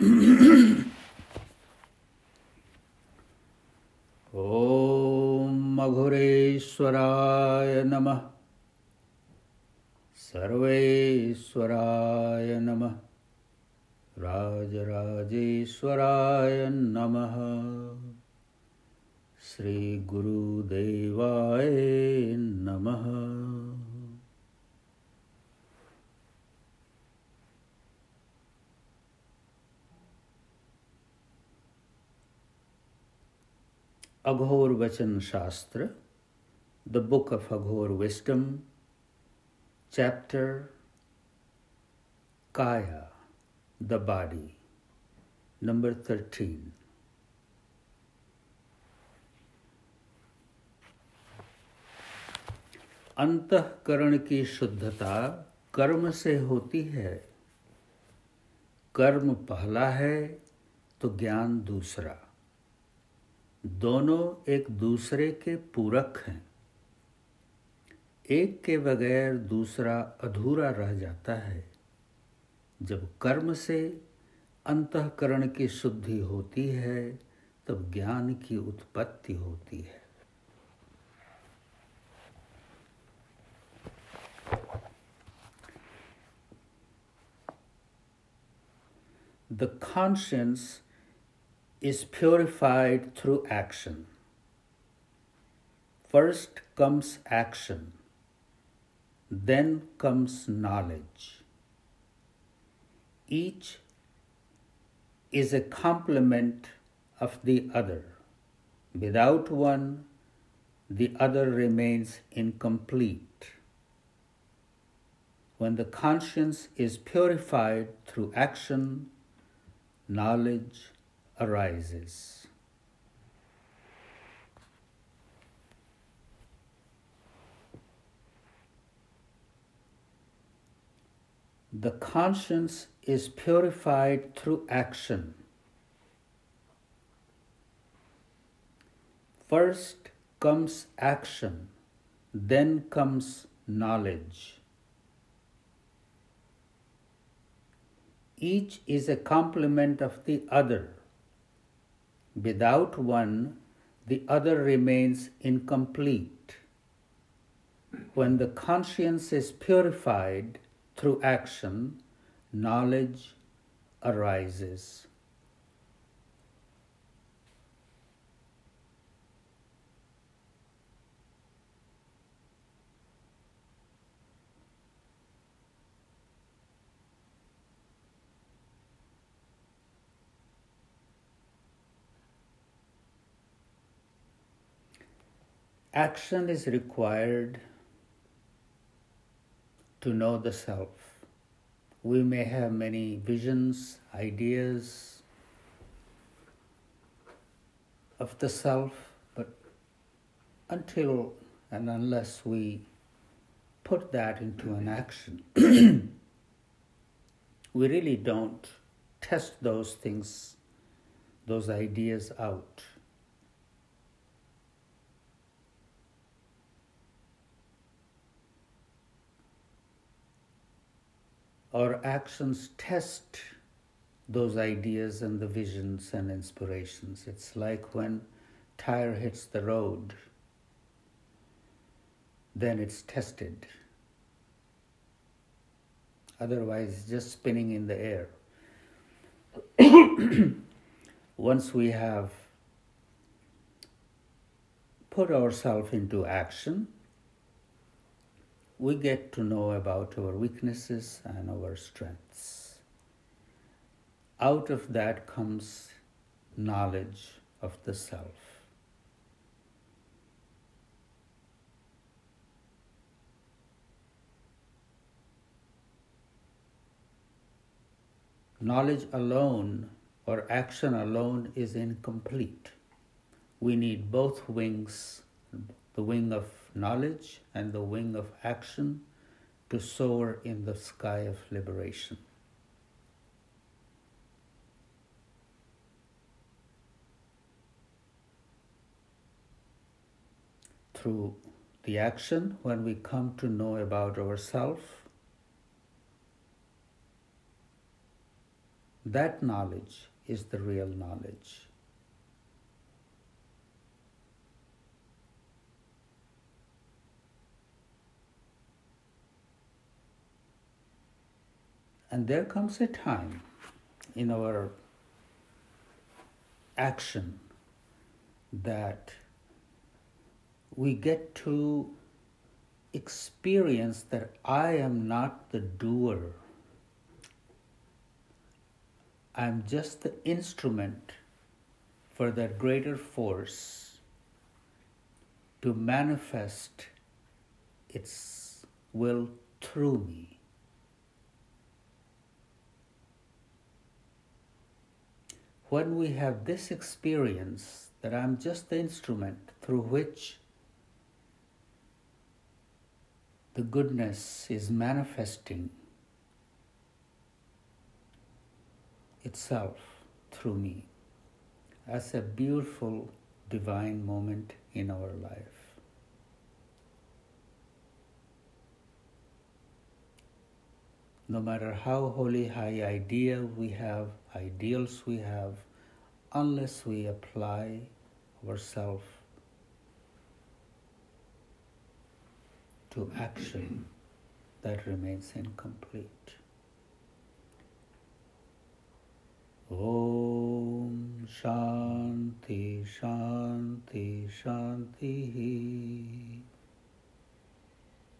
ॐ मघुरेश्वराय नमः। सर्वेश्वराय नमः। राजराजेश्वराय नमः। श्रीगुरुदेवाय नमः। Aghor Vachan Shastra the book of Aghor wisdom chapter kaya the body number thirteen अंतकरण की शुद्धता कर्म से होती है। कर्म पहला है तो ज्ञान दूसरा। दोनों एक दूसरे के पूरक हैं। एक के बगैर दूसरा अधूरा रह जाता है। जब कर्म से अंतकरण की शुद्धि होती है, तब ज्ञान की उत्पत्ति होती है। The conscience is purified through action. First comes action, then comes knowledge. Each is a complement of the other. Without one, the other remains incomplete. When the conscience is purified through action, knowledge arises. The conscience is purified through action. First comes action, then comes knowledge. Each is a complement of the other. Without one, the other remains incomplete. When the conscience is purified through action, knowledge arises. Action is required to know the self. We may have many visions, ideas of the self, but until and unless we put that into an action, we really don't test those things, those ideas out. Our actions test those ideas and the visions and inspirations. It's like when tire hits the road, then it's tested. Otherwise, just spinning in the air. Once we have put ourselves into action, we get to know about our weaknesses and our strengths. Out of that comes knowledge of the self. Knowledge alone or action alone is incomplete. We need both wings the wing of knowledge and the wing of action to soar in the sky of liberation. Through the action, when we come to know about ourselves, That knowledge is the real knowledge. And there comes a time in our action that we get to experience that I am not the doer. I'm just the instrument for that greater force to manifest its will through me. When we have this experience that I'm just the instrument through which the goodness is manifesting itself through me, that's a beautiful divine moment in our life. No matter how holy high idea we have, ideals we have, unless we apply ourselves to action, that remains incomplete. Om Shanti Shanti Shanti